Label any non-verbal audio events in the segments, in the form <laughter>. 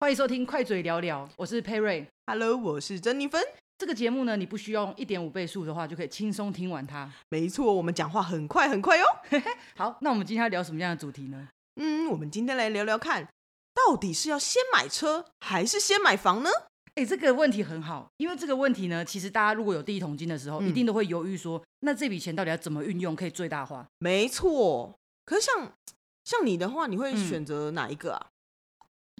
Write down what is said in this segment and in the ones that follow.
欢迎收听《快嘴聊聊》，我是佩瑞。Hello，我是珍妮芬。这个节目呢，你不需要用一点五倍速的话，就可以轻松听完它。没错，我们讲话很快很快哟。<laughs> 好，那我们今天要聊什么样的主题呢？嗯，我们今天来聊聊看，到底是要先买车还是先买房呢？哎，这个问题很好，因为这个问题呢，其实大家如果有第一桶金的时候，嗯、一定都会犹豫说，那这笔钱到底要怎么运用，可以最大化？没错。可是像像你的话，你会选择哪一个啊？嗯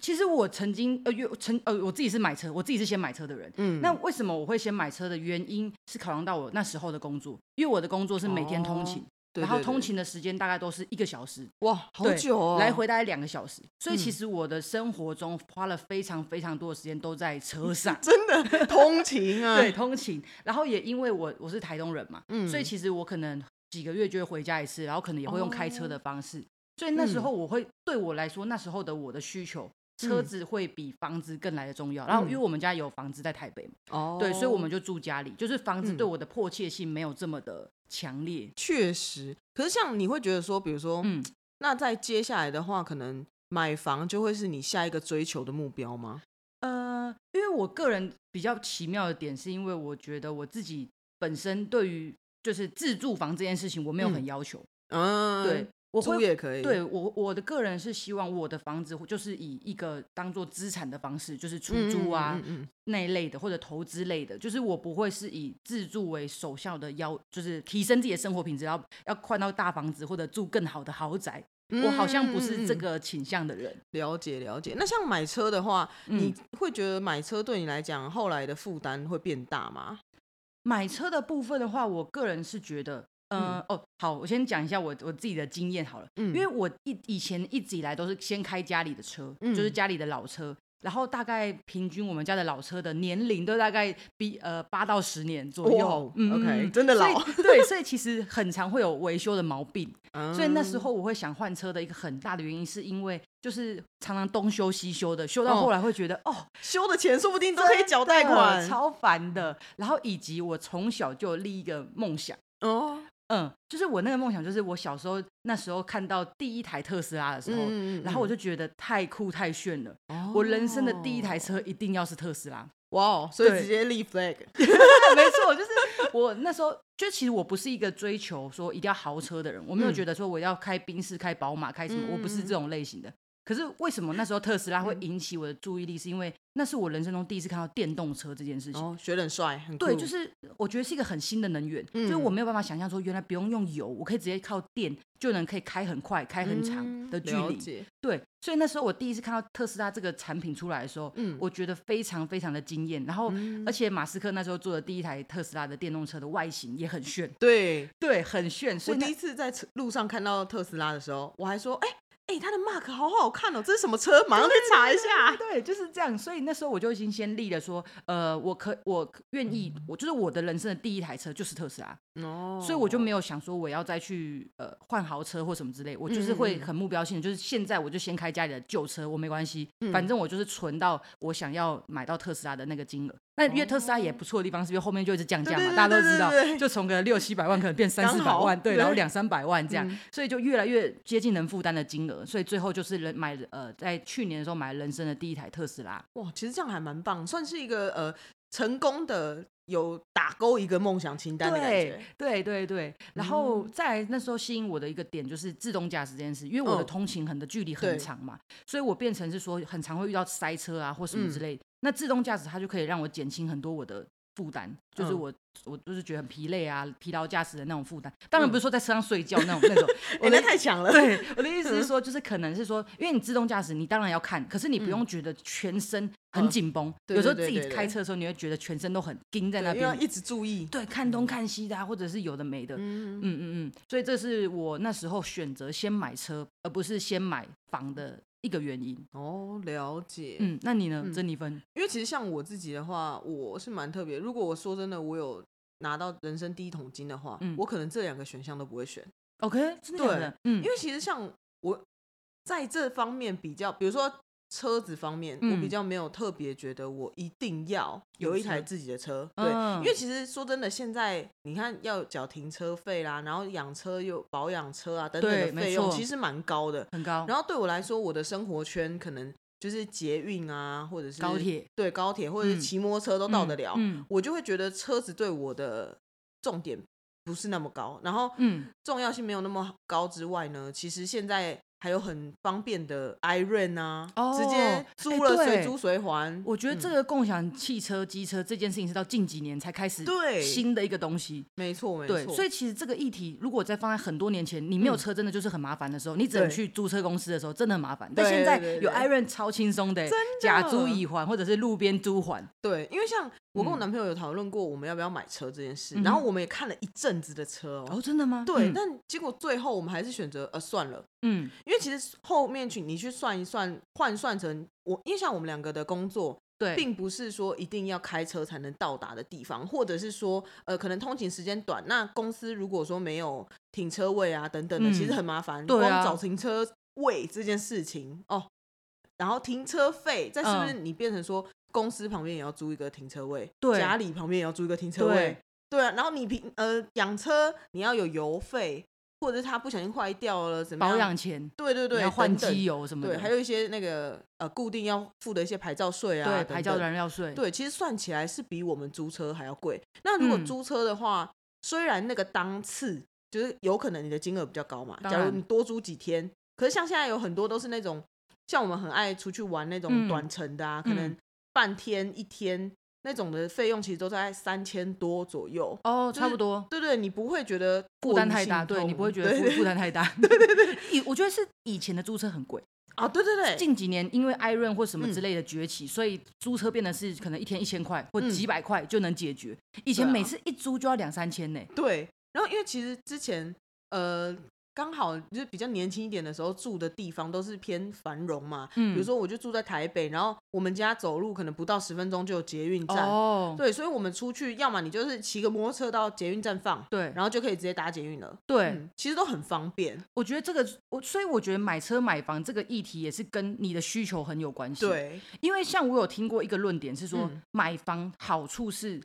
其实我曾经呃，有曾呃，我自己是买车，我自己是先买车的人。嗯，那为什么我会先买车的原因是考量到我那时候的工作，因为我的工作是每天通勤，哦、对对对，然后通勤的时间大概都是一个小时，哇，好久哦，来回大概两个小时，所以其实我的生活中花了非常非常多的时间都在车上，<laughs> 真的？通勤啊，<laughs> 对，通勤，然后也因为我我是台东人嘛，嗯，所以其实我可能几个月就会回家一次，然后可能也会用开车的方式，哦、所以那时候我会、嗯、对我来说那时候的我的需求。车子会比房子更来的重要，嗯、然后因为我们家有房子在台北嘛，哦，对，所以我们就住家里，就是房子对我的迫切性没有这么的强烈。确实，可是像你会觉得说，比如说，嗯，那在接下来的话，可能买房就会是你下一个追求的目标吗？呃，因为我个人比较奇妙的点，是因为我觉得我自己本身对于就是自住房这件事情，我没有很要求，嗯，对。我租也可以。对我，我的个人是希望我的房子就是以一个当做资产的方式，就是出租啊嗯嗯嗯嗯那一类的，或者投资类的，就是我不会是以自住为首要的要，就是提升自己的生活品质，要要换到大房子或者住更好的豪宅。嗯、我好像不是这个倾向的人。了解了解。那像买车的话，嗯、你会觉得买车对你来讲后来的负担会变大吗？买车的部分的话，我个人是觉得。嗯、呃、哦，好，我先讲一下我我自己的经验好了，嗯，因为我以以前一直以来都是先开家里的车，嗯，就是家里的老车，然后大概平均我们家的老车的年龄都大概比呃八到十年左右，哦、嗯，OK，真的老，对，所以其实很常会有维修的毛病，<laughs> 嗯，所以那时候我会想换车的一个很大的原因，是因为就是常常东修西修的，修到后来会觉得哦，哦，修的钱说不定都可以缴贷款，超烦的，然后以及我从小就立一个梦想，哦。嗯，就是我那个梦想，就是我小时候那时候看到第一台特斯拉的时候，嗯、然后我就觉得太酷太炫了。哦、我人生的第一台车一定要是特斯拉，哇哦！所以直接立 flag，<laughs> 没错，就是我那时候就其实我不是一个追求说一定要豪车的人，我没有觉得说我要开宾士、开宝马、开什么，嗯、我不是这种类型的。可是为什么那时候特斯拉会引起我的注意力？是因为那是我人生中第一次看到电动车这件事情。哦，觉得很帅，很。对，就是我觉得是一个很新的能源，嗯、就是我没有办法想象说原来不用用油，我可以直接靠电就能可以开很快、开很长的距离。嗯、对，所以那时候我第一次看到特斯拉这个产品出来的时候，嗯，我觉得非常非常的惊艳。然后，嗯、而且马斯克那时候做的第一台特斯拉的电动车的外形也很炫。对，对，很炫。所以我第一次在路上看到特斯拉的时候，我还说，哎、欸。哎、欸，它的 mark 好好看哦，这是什么车？马上去查一下。对，就是这样。所以那时候我就已经先立了说，呃，我可我愿意，我就是我的人生的第一台车就是特斯拉。哦。所以我就没有想说我要再去呃换豪车或什么之类，我就是会很目标性的，就是现在我就先开家里的旧车，我没关系，反正我就是存到我想要买到特斯拉的那个金额。那因为特斯拉也不错的地方，是因为后面就一直降价嘛，大家都知道，就从个六七百万可能变三四百万，对，然后两三百万这样，所以就越来越接近能负担的金额，所以最后就是人买呃，在去年的时候买了人生的第一台特斯拉。哇，其实这样还蛮棒，算是一个呃成功的有打勾一个梦想清单的感觉。对对对对，然后在那时候吸引我的一个点就是自动驾驶这件事，因为我的通勤很的距离很长嘛，所以我变成是说很常会遇到塞车啊或什么之类的。那自动驾驶它就可以让我减轻很多我的负担，就是我、嗯、我就是觉得很疲累啊，疲劳驾驶的那种负担。当然不是说在车上睡觉那种那种，<laughs> 我那太强了。对，我的意思是 <laughs> 说，就是可能是说，因为你自动驾驶，你当然要看，可是你不用觉得全身很紧绷。有时候自己开车的时候，你会觉得全身都很盯在那边，要一直注意，对，看东看西的、啊，或者是有的没的。嗯嗯嗯嗯。所以这是我那时候选择先买车，而不是先买房的。一个原因哦，了解。嗯，那你呢，珍妮芬？因为其实像我自己的话，我是蛮特别。如果我说真的，我有拿到人生第一桶金的话，嗯，我可能这两个选项都不会选。OK，真的，对，嗯，因为其实像我在这方面比较，比如说。车子方面，我比较没有特别觉得我一定要有一台自己的车，对，因为其实说真的，现在你看要缴停车费啦，然后养车又保养车啊等等的费用，其实蛮高的，很高。然后对我来说，我的生活圈可能就是捷运啊，或者是高铁，对高铁或者是骑摩托车都到得了，我就会觉得车子对我的重点不是那么高，然后嗯，重要性没有那么高之外呢，其实现在。还有很方便的 iRent 啊，oh, 直接租了随租随还。我觉得这个共享汽车、机车这件事情是到近几年才开始对新的一个东西。没错，没错。对，所以其实这个议题如果再放在很多年前，你没有车真的就是很麻烦的时候，嗯、你只能去租车公司的时候，真的很麻烦。但现在有 iRent 超轻松的，假租已还或者是路边租还。对，因为像。我跟我男朋友有讨论过我们要不要买车这件事，嗯、然后我们也看了一阵子的车哦。哦，真的吗？对，嗯、但结果最后我们还是选择呃算了，嗯，因为其实后面去你去算一算，换算成我，因为像我们两个的工作，对，并不是说一定要开车才能到达的地方，或者是说呃可能通勤时间短，那公司如果说没有停车位啊等等的，嗯、其实很麻烦，光找停车位这件事情、啊、哦，然后停车费，再是不是你变成说。嗯公司旁边也要租一个停车位，对，家里旁边也要租一个停车位，对，对啊。然后你平呃养车，你要有油费，或者是它不小心坏掉了，怎么保养钱？对对对，要换机油什么的，对，还有一些那个呃固定要付的一些牌照税啊，对，牌照燃料税，对，其实算起来是比我们租车还要贵。那如果租车的话，嗯、虽然那个当次就是有可能你的金额比较高嘛，假如你多租几天，可是像现在有很多都是那种像我们很爱出去玩那种短程的啊，嗯、可能。半天一天那种的费用其实都在三千多左右哦，差不多。对对，你不会觉得负担太大，对你不会觉得负负担太大。<laughs> 对对对，以我觉得是以前的租车很贵啊，对对对。近几年因为 iRent 或什么之类的崛起，所以租车变得是可能一天一千块或几百块就能解决。以前每次一租就要两三千呢。对，然后因为其实之前呃。刚好就是比较年轻一点的时候住的地方都是偏繁荣嘛，嗯，比如说我就住在台北，然后我们家走路可能不到十分钟就有捷运站，哦，对，所以我们出去要么你就是骑个摩托车到捷运站放，对，然后就可以直接搭捷运了，对，嗯，其实都很方便。我觉得这个我，所以我觉得买车买房这个议题也是跟你的需求很有关系，对，因为像我有听过一个论点是说，嗯，买房好处是，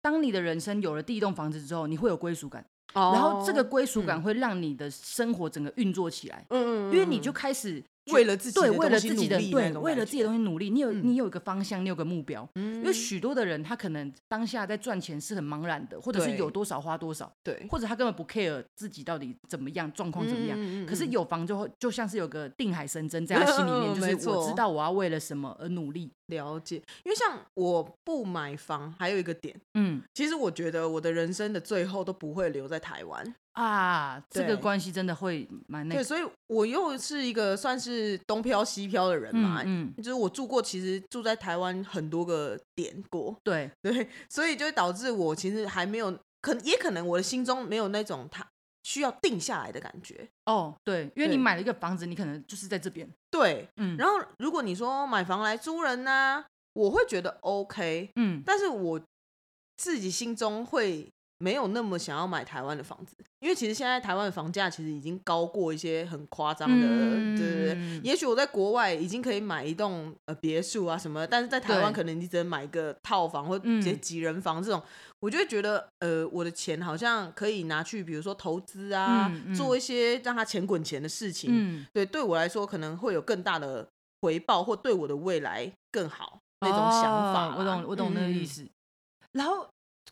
当你的人生有了第一栋房子之后，你会有归属感。然后这个归属感会让你的生活整个运作起来，嗯，因为你就开始。为了自己对，为了自己的对，为了自己的东西努力。你有你有一个方向，你有个目标。因为许多的人他可能当下在赚钱是很茫然的，或者是有多少花多少，对，或者他根本不 care 自己到底怎么样，状况怎么样。可是有房就会就像是有个定海神针在他心里面，<laughs> 就是我知道我要为了什么而努力。了解，因为像我不买房，还有一个点，嗯，其实我觉得我的人生的最后都不会留在台湾。啊，这个关系真的会蛮那个。对，所以我又是一个算是东飘西飘的人嘛，嗯，嗯，就是我住过，其实住在台湾很多个点过，对 <laughs> 对，所以就会导致我其实还没有，可能也可能我的心中没有那种他需要定下来的感觉。哦，对，因为你买了一个房子，你可能就是在这边，对，嗯。然后如果你说买房来租人呢，啊，我会觉得 OK，嗯，但是我自己心中会。没有那么想要买台湾的房子，因为其实现在台湾的房价其实已经高过一些很夸张的，嗯、对对对。也许我在国外已经可以买一栋呃别墅啊什么，但是在台湾可能你只能买一个套房或者几人房这种，嗯、我就会觉得呃我的钱好像可以拿去比如说投资啊，做一些让它钱滚钱的事情，嗯、对，对我来说可能会有更大的回报，或对我的未来更好那种想法。哦、我懂，我懂那个意思。嗯、然后。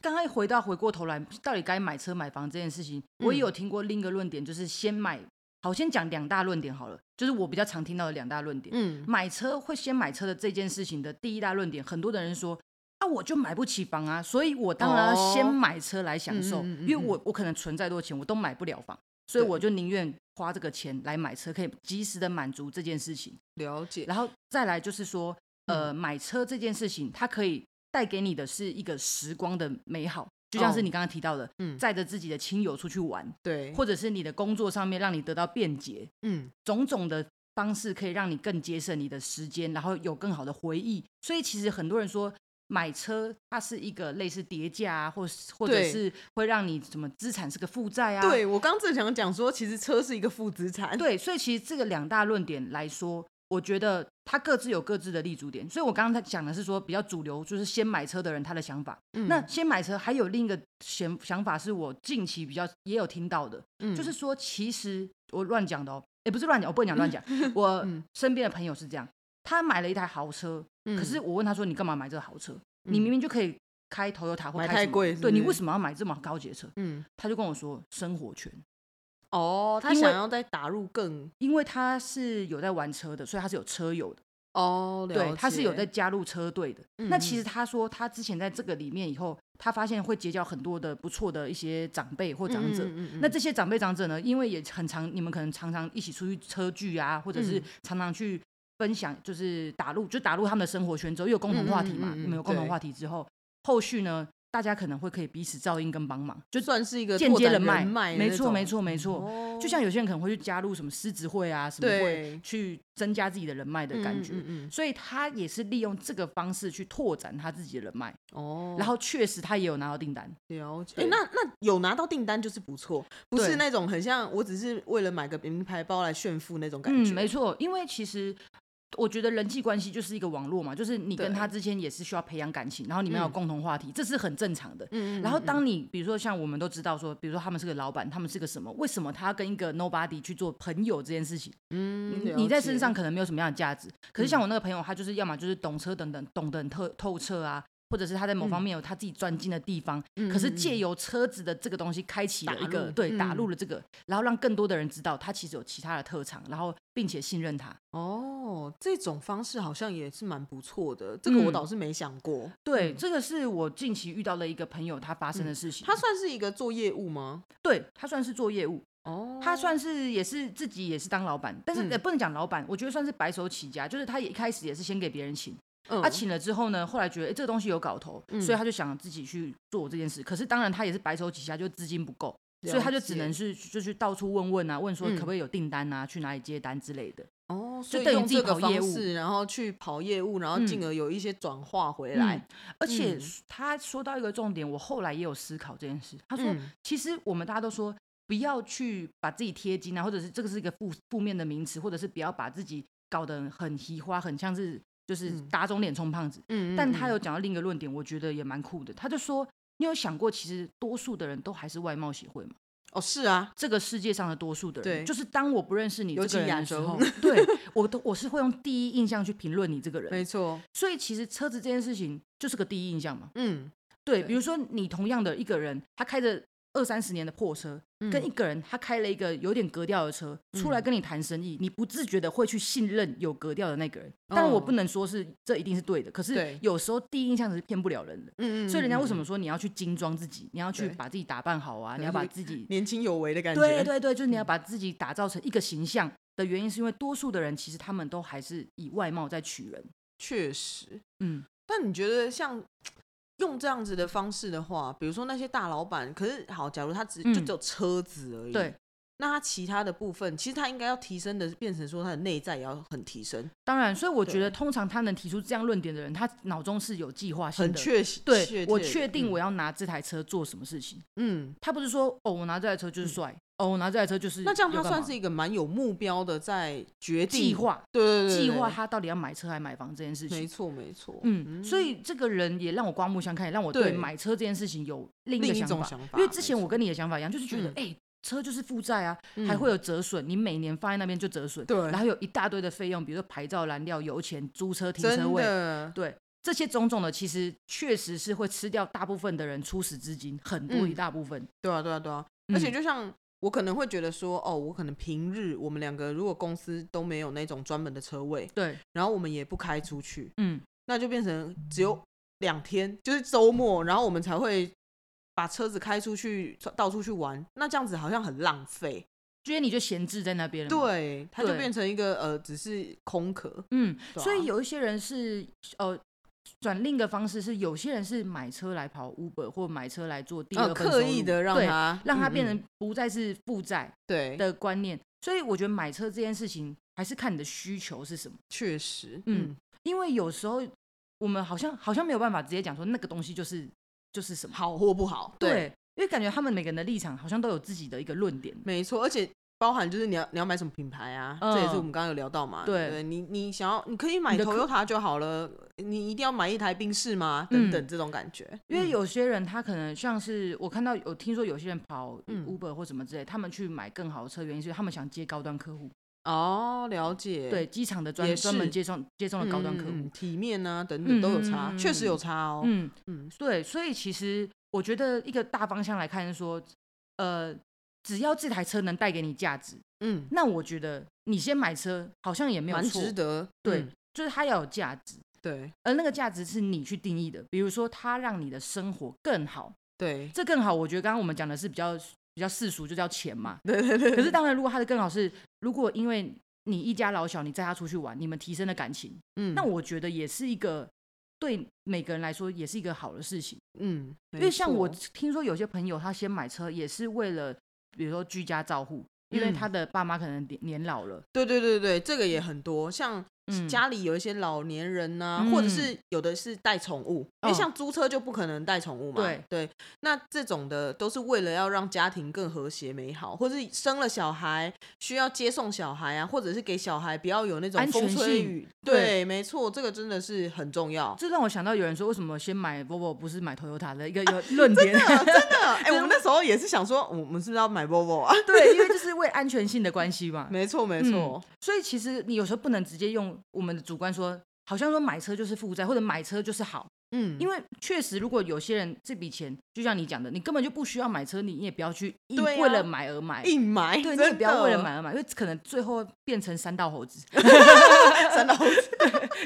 刚刚一回到回过头来，到底该买车买房这件事情，我也有听过另一个论点，就是先买。好，先讲两大论点好了，就是我比较常听到的两大论点。嗯，买车会先买车的这件事情的第一大论点，很多的人说啊，我就买不起房啊，所以我当然要先买车来享受，因为我我可能存再多钱，我都买不了房，所以我就宁愿花这个钱来买车，可以及时的满足这件事情。了解。然后再来就是说，呃，买车这件事情，它可以。带给你的是一个时光的美好，就像是你刚刚提到的，嗯，载着自己的亲友出去玩，对，或者是你的工作上面让你得到便捷，嗯，种种的方式可以让你更节省你的时间，然后有更好的回忆。所以其实很多人说买车它是一个类似叠价啊，或或者是会让你什么资产是个负债啊。对，我刚正想讲说，其实车是一个负资产。对，所以其实这个两大论点来说。我觉得他各自有各自的立足点，所以我刚刚他讲的是说比较主流，就是先买车的人他的想法。嗯、那先买车还有另一个想想法，是我近期比较也有听到的，嗯、就是说其实我乱讲的哦，也不是乱讲，我不能讲乱讲。我 <laughs> 身边的朋友是这样，他买了一台豪车，可是我问他说：“你干嘛买这个豪车？你明明就可以开 Toyota 或开太贵，对，你为什么要买这么高级的车？”嗯，他就跟我说：“生活圈。”哦，他想要再打入更，因为他是有在玩车的，所以他是有车友的。哦，对，他是有在加入车队的。嗯、那其实他说，他之前在这个里面以后，他发现会结交很多的不错的一些长辈或长者。嗯嗯嗯、那这些长辈长者呢，因为也很常，你们可能常常一起出去车聚啊，或者是常常去分享，就是打入，就打入他们的生活圈之后，又有共同话题嘛。你们、有共同话题之后，对后续呢？大家可能会可以彼此照应跟帮忙，就算是一个间接人脉，没错没错没错。就像有些人可能会去加入什么狮子会啊什么会，去增加自己的人脉的感觉。所以他也是利用这个方式去拓展他自己的人脉。哦，然后确实他也有拿到订单。了解。哎，那那有拿到订单就是不错，不是那种很像我只是为了买个名牌包来炫富那种感觉。嗯，没错，因为其实。我觉得人际关系就是一个网络嘛，就是你跟他之间也是需要培养感情，然后你们有共同话题，这是很正常的。然后当你比如说像我们都知道说，比如说他们是个老板，他们是个什么？为什么他要跟一个 nobody 去做朋友这件事情？嗯，你在身上可能没有什么样的价值，可是像我那个朋友，他就是要么就是懂车等等，懂得很透透彻啊。或者是他在某方面有他自己专精的地方，嗯、可是借由车子的这个东西开启了一个，打对，打入了这个，嗯、然后让更多的人知道他其实有其他的特长，然后并且信任他。哦，这种方式好像也是蛮不错的，这个我倒是没想过。嗯、对，这个是我近期遇到的一个朋友他发生的事情。嗯、他算是一个做业务吗？对，他算是做业务。哦，他算是也是自己也是当老板，但是也不能讲老板，我觉得算是白手起家，就是他也一开始也是先给别人请。他、嗯啊、请了之后呢，后来觉得哎，这个东西有搞头，嗯、所以他就想自己去做这件事。可是当然他也是白手起家，就资金不够，所以他就只能是就去到处问问啊，问说可不可以有订单啊，嗯、去哪里接单之类的。哦，所以用这个方式，然后去跑业务，然后进而有一些转化回来。而且他说到一个重点，我后来也有思考这件事。他说，嗯、其实我们大家都说不要去把自己贴金啊，或者是这个是一个负负面的名词，或者是不要把自己搞得很奇花，很像是。就是打肿脸充胖子，嗯，但他有讲到另一个论点，我觉得也蛮酷的。他就说，你有想过，其实多数的人都还是外貌协会吗？哦，是啊，这个世界上的多数的人，对，就是当我不认识你这个人的时候，对我都我是会用第一印象去评论你这个人，<laughs> 没错。所以其实车子这件事情就是个第一印象嘛，嗯，对。比如说你同样的一个人，他开着。二三十年的破车，跟一个人他开了一个有点格调的车出来跟你谈生意，你不自觉的会去信任有格调的那个人。但我不能说是这一定是对的，可是有时候第一印象是骗不了人的。嗯嗯。所以人家为什么说你要去精装自己，你要去把自己打扮好啊，你要把自己年轻有为的感觉。对对对，就是你要把自己打造成一个形象的原因，是因为多数的人其实他们都还是以外貌在取人。确实，嗯。但你觉得像？用这样子的方式的话，比如说那些大老板，可是好，假如他只就只有车子而已，嗯、对，那他其他的部分，其实他应该要提升的，变成说他的内在也要很提升。当然，所以我觉得，通常他能提出这样论点的人，他脑中是有计划性的，很确对，确我确定我要拿这台车做什么事情。嗯，他不是说哦，我拿这台车就是帅。嗯哦，我拿这台车就是。那这样他算是一个蛮有目标的，在决定计划，对计划他到底要买车还是买房这件事情。没错，没错。嗯，所以这个人也让我刮目相看，也让我对买车这件事情有另一个想法。因为之前我跟你的想法一样，就是觉得，哎，车就是负债啊，还会有折损，你每年放在那边就折损，对，然后有一大堆的费用，比如说牌照、燃料、油钱、租车、停车位，对，这些种种的，其实确实是会吃掉大部分的人初始资金，很多一大部分。对啊，对啊，对啊，而且就像。我可能会觉得说，哦，我可能平日我们两个如果公司都没有那种专门的车位，对，然后我们也不开出去，嗯，那就变成只有两天，就是周末，然后我们才会把车子开出去到处去玩，那这样子好像很浪费，所以你就闲置在那边了，对，它就变成一个呃，只是空壳，嗯，啊、所以有一些人是呃。转另一个方式是，有些人是买车来跑 Uber，或买车来做第二份刻意的让它让他变成不再是负债对的观念。所以我觉得买车这件事情还是看你的需求是什么。确实，嗯，因为有时候我们好像好像没有办法直接讲说那个东西就是就是什么好或不好。对，因为感觉他们每个人的立场好像都有自己的一个论点。没错，而且。包含就是你要你要买什么品牌啊？嗯、这也是我们刚刚有聊到嘛。对，对，你你想要你可以买 Toyota 就好了，你一定要买一台宾士吗？等等这种感觉。嗯、因为有些人他可能像是我看到有听说有些人跑 Uber 或什么之类，嗯、他们去买更好的车，原因是他们想接高端客户。哦，了解。对，机场的专专门接送接送的高端客户，嗯、体面啊等等都有差，确、嗯、实有差哦。嗯嗯，对，所以其实我觉得一个大方向来看是说，呃，只要这台车能带给你价值，嗯，那我觉得你先买车好像也没有错，值得。对，嗯、就是它要有价值。对，而那个价值是你去定义的，比如说它让你的生活更好。对，这更好。我觉得刚刚我们讲的是比较比较世俗，就叫钱嘛。对对对。可是当然，如果他的更好是，如果因为你一家老小，你带他出去玩，你们提升了感情，嗯，那我觉得也是一个对每个人来说也是一个好的事情。嗯，因为像我听说有些朋友他先买车也是为了，比如说居家照护，因为他的爸妈可能年年老了。对对对对，这个也很多，像。家里有一些老年人呐、啊，嗯、或者是有的是带宠物，嗯、因为像租车就不可能带宠物嘛。对对，那这种的都是为了要让家庭更和谐美好，或者是生了小孩需要接送小孩啊，或者是给小孩不要有那种风吹雨。对，对没错，这个真的是很重要。这让我想到有人说，为什么先买 Volvo 不是买 Toyota 的一个 <laughs> 有论点？啊、真的，真的。<laughs> 哎、欸，我们那时候也是想说，我们是不是要买 Volvo 啊？对，因为这是 <laughs> 为安全性的关系嘛。没错，没错、嗯。所以其实你有时候不能直接用。我们的主观说，好像说买车就是负债，或者买车就是好，嗯，因为确实，如果有些人这笔钱，就像你讲的，你根本就不需要买车，你也不要去为了买而买，硬买，对，你也不要为了买而买，因为可能最后变成三道猴子，三道猴子，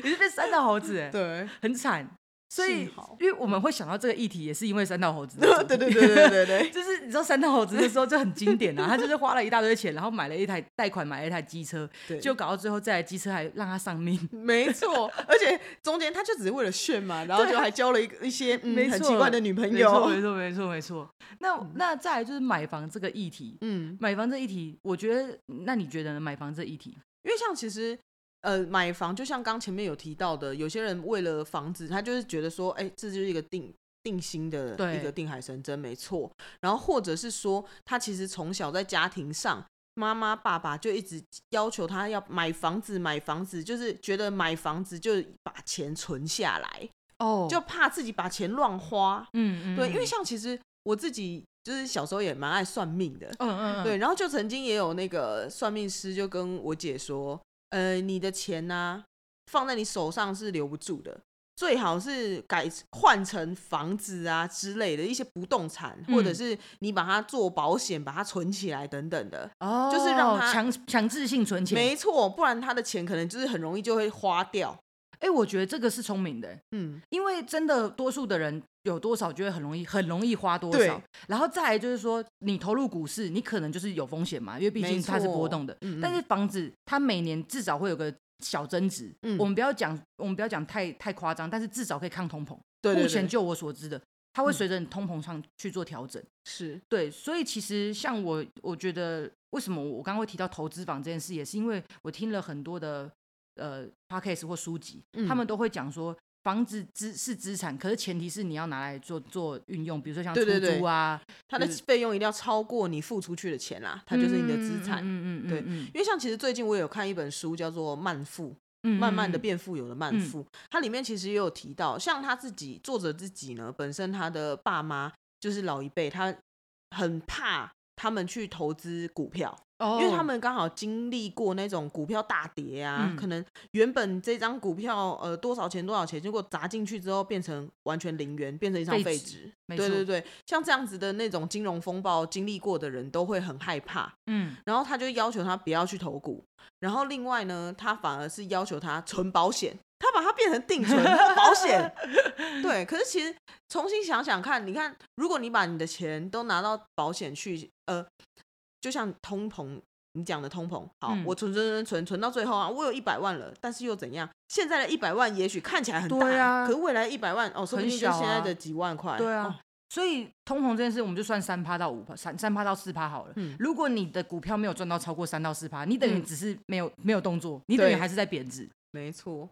你是被三道猴子，哎，对，很惨。所以，因为我们会想到这个议题，也是因为三道猴子。<laughs> 对对对对对对，<laughs> 就是你知道三道猴子的时候就很经典啊，他就是花了一大堆钱，然后买了一台贷款买了一台机车，对，就搞到最后这台机车还让他丧命。没错，而且中间他就只是为了炫嘛，<laughs> 然后就还交了一个一些嗯很奇怪的女朋友。没错没错没错。那那再来就是买房这个议题，嗯，买房这议题，我觉得那你觉得呢？买房这议题，因为像其实。呃，买房就像刚前面有提到的，有些人为了房子，他就是觉得说，哎，这就是一个定定心的一个定海神针，没错。然后或者是说，他其实从小在家庭上，妈妈爸爸就一直要求他要买房子，买房子，就是觉得买房子就把钱存下来，哦，就怕自己把钱乱花。嗯嗯，对，因为像其实我自己就是小时候也蛮爱算命的，嗯嗯，对，然后就曾经也有那个算命师就跟我姐说。呃，你的钱呢、啊，放在你手上是留不住的，最好是改换成房子啊之类的一些不动产，嗯、或者是你把它做保险，把它存起来等等的，哦，就是让它强强制性存钱，没错，不然他的钱可能就是很容易就会花掉。哎，我觉得这个是聪明的，嗯，因为真的多数的人有多少就会很容易很容易花多少，对然后再来就是说你投入股市，你可能就是有风险嘛，因为毕竟它是波动的，嗯、但是房子它每年至少会有个小增值，嗯，我们不要讲我们不要讲太太夸张，但是至少可以抗通膨，目前就我所知的，它会随着你通膨上去做调整，是、嗯、对，所以其实像我我觉得为什么我刚刚会提到投资房这件事，也是因为我听了很多的。呃，podcast 或书籍，嗯、他们都会讲说，房子资是资产，可是前提是你要拿来做做运用，比如说像出租啊，它的费用一定要超过你付出去的钱啦，它就是你的资产。嗯嗯嗯，对，因为像其实最近我有看一本书，叫做《慢富》，嗯、慢慢的变富有的慢富，嗯、它里面其实也有提到，像他自己作者自己呢，本身他的爸妈就是老一辈，他很怕他们去投资股票。因为他们刚好经历过那种股票大跌啊，嗯、可能原本这张股票呃多少钱多少钱，结果砸进去之后变成完全零元，变成一张废纸。对对对，像这样子的那种金融风暴经历过的人都会很害怕。嗯，然后他就要求他不要去投股，然后另外呢，他反而是要求他存保险，他把它变成定存保险。对，可是其实重新想想看，你看，如果你把你的钱都拿到保险去，呃。就像通膨，你讲的通膨，好，嗯、我存存存存存到最后啊，我有一百万了，但是又怎样？现在的一百万也许看起来很大，对啊，可是未来一百万哦，说不定就现在的几万块，对啊。哦、所以通膨这件事，我们就算三趴到五趴，三三趴到四趴好了。嗯、如果你的股票没有赚到超过三到四趴，你等于只是没有、嗯、没有动作，你等于还是在贬值。没错。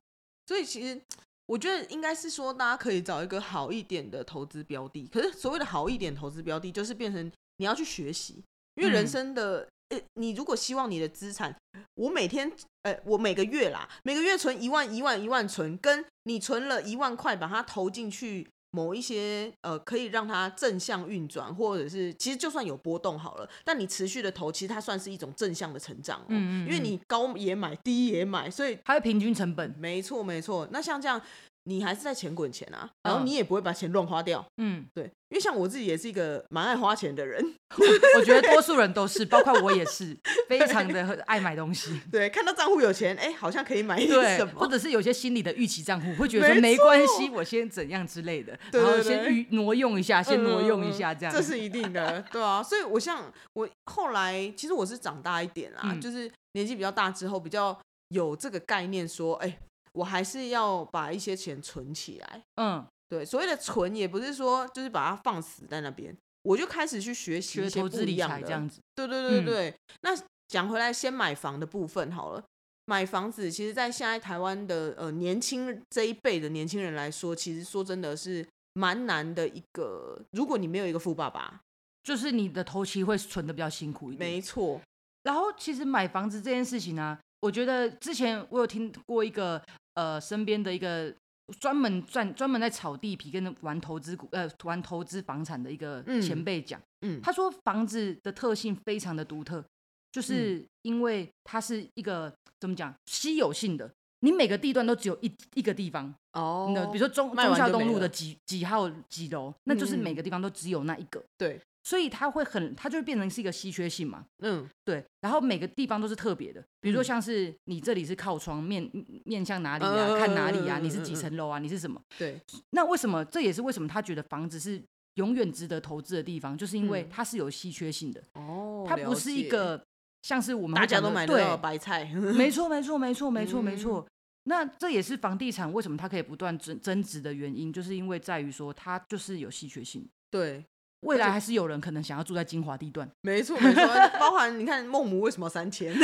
所以其实我觉得应该是说，大家可以找一个好一点的投资标的。可是所谓的好一点投资标的，就是变成你要去学习。因为人生的，呃，你如果希望你的资产，我每天，呃，我每个月啦，每个月存一万、一万、一万存，跟你存了一万块，把它投进去某一些呃，可以让它正向运转，或者是其实就算有波动好了，但你持续的投，其实它算是一种正向的成长哦。嗯，嗯，嗯，因为你高也买，低也买，所以它会平均成本。没错，没错。那像这样。你还是在钱滚钱啊，然后你也不会把钱乱花掉。嗯，对，因为像我自己也是一个蛮爱花钱的人，<laughs> 我觉得多数人都是，包括我也是，<laughs> 非常的爱买东西。对，看到账户有钱，哎，好像可以买一点什么，或者是有些心理的预期账户，会觉得说没关系，我先怎样之类的，然后先预挪用一下，先挪用一下这样。这是一定的，对啊。所以我像我后来，其实我是长大一点啦，就是年纪比较大之后，比较有这个概念，说，哎。我还是要把一些钱存起来。嗯，对，所谓的存也不是说就是把它放死在那边，我就开始去学习一些不一样的这样子。对对对对、嗯、那讲回来，先买房的部分好了。买房子，其实，在现在台湾的呃年轻这一辈的年轻人来说，其实说真的是蛮难的一个。如果你没有一个富爸爸，就是你的头期会存的比较辛苦一点。没错。然后，其实买房子这件事情呢、啊，我觉得之前我有听过一个。呃，身边的一个专门赚、专门在炒地皮跟玩投资股、呃，玩投资房产的一个前辈讲，嗯，他说房子的特性非常的独特，就是因为它是一个怎么讲稀有性的，你每个地段都只有一一个地方哦，比如说中中孝东路的几几号几楼，那就是每个地方都只有那一个，对。所以它会很，它就会变成是一个稀缺性嘛。嗯，对。然后每个地方都是特别的，比如说像是你这里是靠窗面面向哪里啊，呃、看哪里啊，你是几层楼啊，你是什么？对。那为什么这也是为什么他觉得房子是永远值得投资的地方，就是因为它是有稀缺性的。哦。它不是一个像是我们大家都买的白菜。没错，没错，没错，没错，没错。那这也是房地产为什么它可以不断增增值的原因，就是因为在于说它就是有稀缺性。对。未来还是有人可能想要住在精华地段，没错没错，<laughs> 包含你看孟母为什么要三千？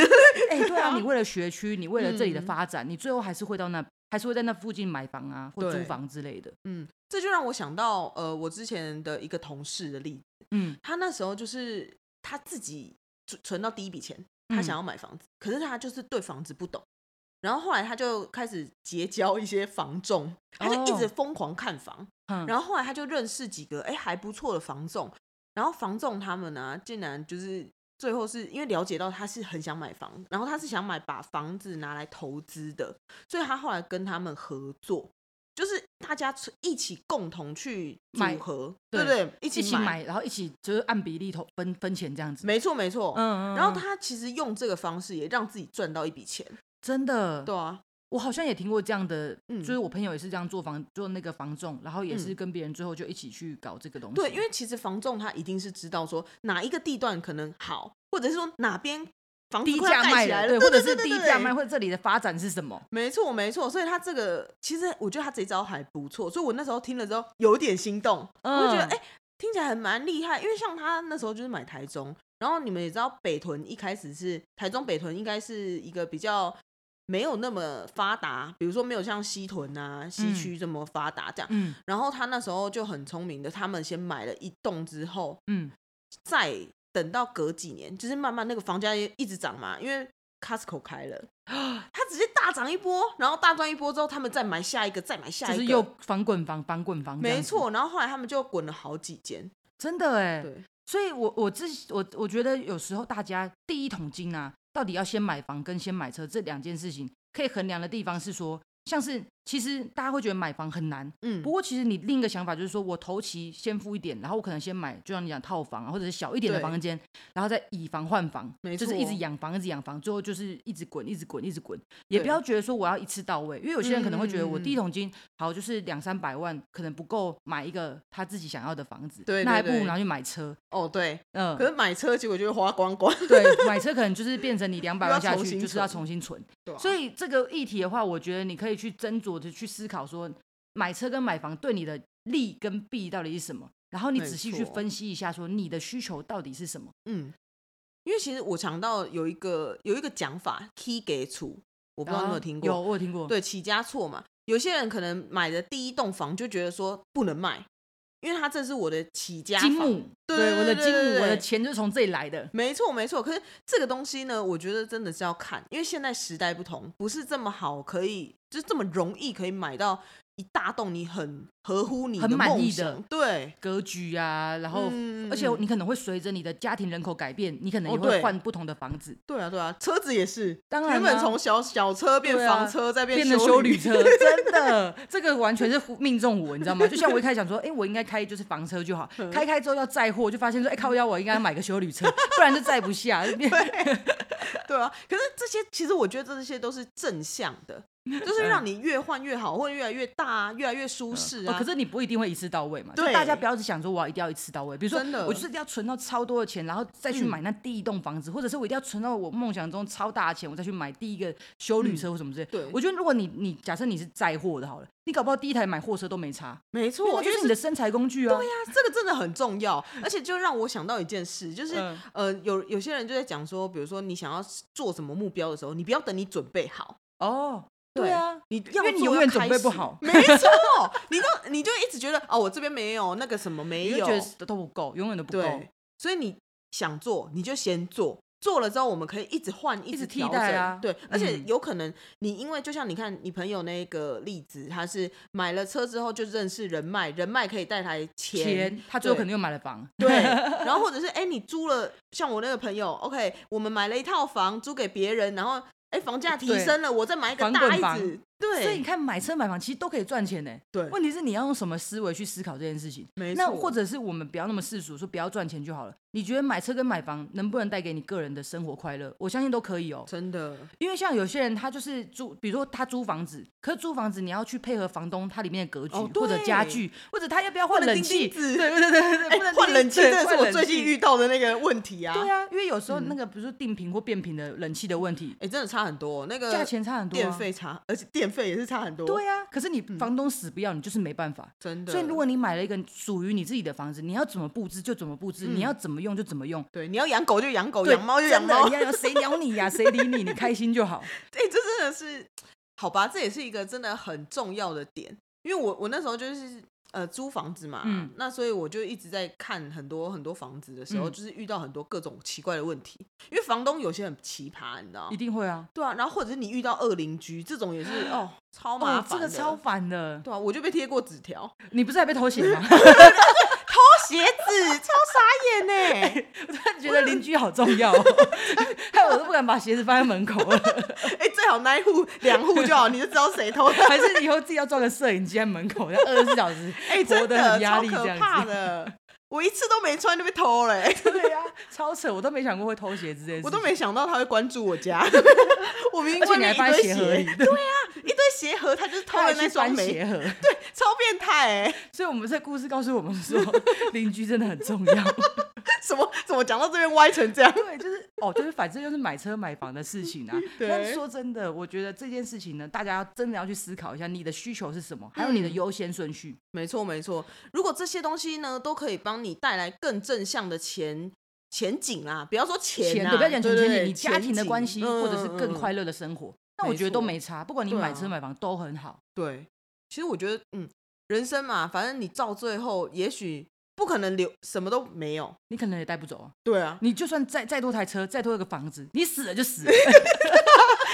哎、欸，<laughs> 对啊，你为了学区，你为了这里的发展，嗯、你最后还是会到那，还是会在那附近买房啊，或租房之类的。嗯，这就让我想到，呃，我之前的一个同事的例子，嗯，他那时候就是他自己存存到第一笔钱，他想要买房子，嗯、可是他就是对房子不懂。然后后来他就开始结交一些房仲，他就一直疯狂看房。Oh. 然后后来他就认识几个哎还不错的房仲，然后房仲他们呢、啊，竟然就是最后是因为了解到他是很想买房，然后他是想买把房子拿来投资的，所以他后来跟他们合作，就是大家一起共同去组合，买对不对？一起买，一起买，然后一起就是按比例投分分钱这样子。没错没错，嗯，嗯，然后他其实用这个方式也让自己赚到一笔钱。真的，对啊，我好像也听过这样的，嗯，就是我朋友也是这样做房做那个房仲，然后也是跟别人最后就一起去搞这个东西。对，因为其实房仲他一定是知道说哪一个地段可能好，或者是说哪边房子低价卖了，对，或者是低价卖，或者这里的发展是什么？没错，没错。所以他这个其实我觉得他这招还不错，所以我那时候听了之后有点心动，嗯、我就觉得哎、欸，听起来还蛮厉害。因为像他那时候就是买台中，然后你们也知道北屯一开始是台中北屯应该是一个比较。没有那么发达，比如说没有像西屯啊、西区这么发达这样。嗯。然后他那时候就很聪明的，他们先买了一栋之后，嗯，再等到隔几年，就是慢慢那个房价也一直涨嘛，因为 Costco 开了，他直接大涨一波，然后大赚一波之后，他们再买下一个，再买下一个，就是又翻滚房，翻滚房。没错。然后后来他们就滚了好几间，真的哎。对。所以我我自我我觉得有时候大家第一桶金啊。到底要先买房跟先买车这两件事情，可以衡量的地方是说，像是。其实大家会觉得买房很难，嗯，不过其实你另一个想法就是说，我头期先付一点，然后我可能先买，就像你讲套房啊，或者是小一点的房间，然后再以房换房，就是一直养房，一直养房，最后就是一直滚，一直滚，一直滚，也不要觉得说我要一次到位，因为有些人可能会觉得我第一桶金好就是两三百万，可能不够买一个他自己想要的房子，对，那还不如拿去买车。哦，对，嗯，可是买车结果就会花光光，对，<laughs> 买车可能就是变成你两百万下去就是要重新存，所以这个议题的话，我觉得你可以去斟酌的去思考说。买车跟买房对你的利跟弊到底是什么？然后你仔细去分析一下，说你的需求到底是什么？嗯，因为其实我想到有一个有一个讲法，key 给出，我不知道你有没有听过？有，我有听过。对，起家错嘛，有些人可能买的第一栋房就觉得说不能卖。因为他这是我的起家金母，对，我的金母，我的钱就是从这里来的。没错，没错。可是这个东西呢，我觉得真的是要看，因为现在时代不同，不是这么好可以，就是这么容易可以买到一大栋你很合乎你很满意的对格局啊，然后、嗯、而且你可能会随着你的家庭人口改变，你可能也会换不同的房子。对啊，对啊，车子也是，当然原本从小小车变房车，啊、再变成修旅车，<laughs> 真的，这个完全是命中我，你知道吗？就像我一开始想说，哎，我应该开就是房车就好，开开之后要载货，就发现说，哎，靠腰，我应该买个修旅车，不然就载不下。<laughs> 对，对啊，可是这些其实我觉得这些都是正向的。<laughs> 就是让你越换越好，或者越来越大，越来越舒适啊、哦。可是你不一定会一次到位嘛。对。就大家不要只想说我要一定要一次到位。比如说，我就是一定要存到超多的钱，然后再去买那第一栋房子，嗯、或者是我一定要存到我梦想中超大的钱，我再去买第一个修旅车或什么之类、嗯。对。我觉得如果你你假设你是载货的，好了，你搞不好第一台买货车都没差。没错，就是你的身材工具啊。对呀、啊，这个真的很重要。而且就让我想到一件事，就是、嗯、呃，有有些人就在讲说，比如说你想要做什么目标的时候，你不要等你准备好哦。对啊，你要因为你永远准备不好，<laughs> 没错，<laughs> 你就你就一直觉得哦，我这边没有那个什么没有，觉得都不够，永远都不够。所以你想做，你就先做，做了之后我们可以一直换，一直替代啊。对，而且有可能你因为就像你看你朋友那个例子，他是买了车之后就认识人脉，人脉可以带来钱，他最后肯定又买了房。对，<laughs> 然后或者是哎，你租了，像我那个朋友，OK，我们买了一套房租给别人，然后。哎，房价提升了，我再买一个大一子。对，所以你看，买车买房其实都可以赚钱呢。对，问题是你要用什么思维去思考这件事情。没错。那或者是我们不要那么世俗，说不要赚钱就好了。你觉得买车跟买房能不能带给你个人的生活快乐？我相信都可以哦。真的，因为像有些人他就是租，比如说他租房子，可是租房子你要去配合房东他里面的格局或者家具，或者他要不要换冷气？对对对对对，<laughs> 换冷气这是我最近遇到的那个问题啊。对啊，因为有时候那个比如说定频或变频的冷气的问题，哎，真的差很多，那个价钱差很多，电费差，而且电费也是差很多。对呀、啊，可是你房东死不要，嗯、你就是没办法，真的。所以如果你买了一个属于你自己的房子，你要怎么布置就怎么布置，嗯、你要怎么用就怎么用。对，你要养狗就养狗，养猫就养猫。你要谁鸟你呀、啊？谁理你？你开心就好。对，<laughs> 这真的是好吧？这也是一个真的很重要的点，因为我我那时候就是。呃，租房子嘛，嗯，那所以我就一直在看很多很多房子的时候，嗯，就是遇到很多各种奇怪的问题，因为房东有些很奇葩，你知道？一定会啊，对啊，然后或者是你遇到恶邻居，这种也是哦，超麻烦，哦，这个超烦的，对啊，我就被贴过纸条，<laughs> 你不是还被偷写吗？<laughs> 鞋子超傻眼呢、欸，<laughs> 我突然觉得邻居好重要、喔，害我都不敢把鞋子放在门口了。最好那一户两户就好，你就知道谁偷的。还是以后自己要装个摄影机在门口，要二十四小时，<laughs> 哎、欸，活得很压力这样子。我一次都没穿就被偷了、欸，对呀、啊，超扯！我都没想过会偷鞋子这件事，我都没想到他会关注我家。<laughs> 我明明而且你还放在鞋盒里，<laughs> 对呀、啊，一堆鞋盒，他就是偷了那双鞋盒，对，超变态哎、欸！所以我们这故事告诉我们说，邻居真的很重要。<laughs> 什么？怎么讲到这边歪成这样？<laughs> 对，就是哦，就是反正就是买车买房的事情啊。<laughs> 对。但是说真的，我觉得这件事情呢，大家真的要去思考一下，你的需求是什么，还有你的优先顺序。没错，没错。如果这些东西呢，都可以帮你带来更正向的钱前景啊，不要说钱啊，不要讲钱前景，你家庭的关系，或者是更快乐的生活，那我觉得都没差。不管你买车买房都很好。对，其实我觉得，嗯，人生嘛，反正你到最后，也许。不可能留什么都没有，你可能也带不走啊。对啊，你就算再再多台车，再多一个房子，你死了就死了。<laughs>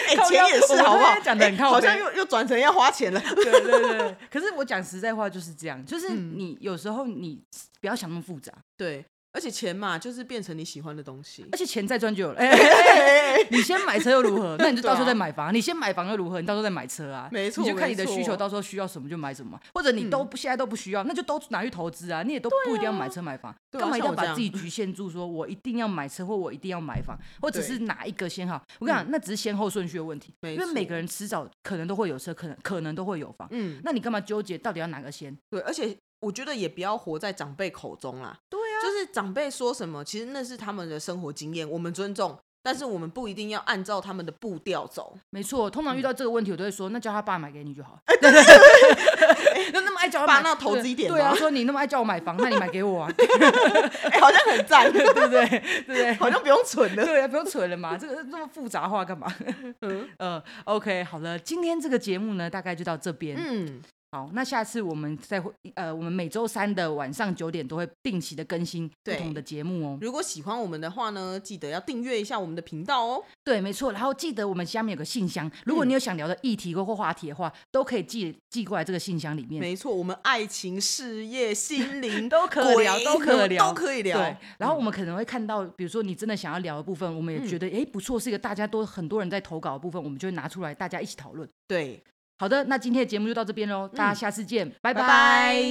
哎、<laughs> 欸，钱也是好不好？讲的很靠、欸，好像又又转成要花钱了。对对对。可是我讲实在话就是这样，就是你有时候你不要想那么复杂。对。而且钱嘛，就是变成你喜欢的东西。而且钱再赚就有了。欸欸欸欸、你先买车又如何？<laughs> 那你就到时候再买房。啊、你先买房又如何？你到时候再买车啊。没错，你就看你的需求，到时候需要什么就买什么。或者你都、嗯、现在都不需要，那就都拿去投资啊。你也都不一定要买车买房，干、啊、嘛一定要把自己局限住？说我一定要买车，或我一定要买房，或者是哪一个先好？我跟你讲，那只是先后顺序的问题。因为每个人迟早可能都会有车，可能可能都会有房。嗯，那你干嘛纠结到底要哪个先？对，而且我觉得也不要活在长辈口中啦。对。就是长辈说什么，其实那是他们的生活经验，我们尊重，但是我们不一定要按照他们的步调走。没错，通常遇到这个问题，我都会说，那叫他爸买给你就好。那 <laughs> 那么爱叫他爸，那投资一点。对啊，说你那么爱叫我买房，那你买给我啊。哎，好像很赞，<laughs> 对不对？对不对？好像不用存了。对啊，不用存了嘛，这个这么复杂化干嘛？嗯 <laughs> 呃，OK，好了，今天这个节目呢，大概就到这边。嗯。好，那下次我们再会，呃，我们每周三的晚上九点都会定期的更新不同的节目哦。如果喜欢我们的话呢，记得要订阅一下我们的频道哦。对，没错。然后记得我们下面有个信箱，如果你有想聊的议题或或话题的话，嗯、都可以寄寄过来这个信箱里面。没错，我们爱情、事业、心灵 <laughs> 都可以聊，都可以聊，都可以聊。对。然后我们可能会看到，比如说你真的想要聊的部分，我们也觉得哎、嗯、不错，是一个大家都很多人在投稿的部分，我们就会拿出来大家一起讨论。对。好的那今天的节目就到这边喽大家下次见拜拜。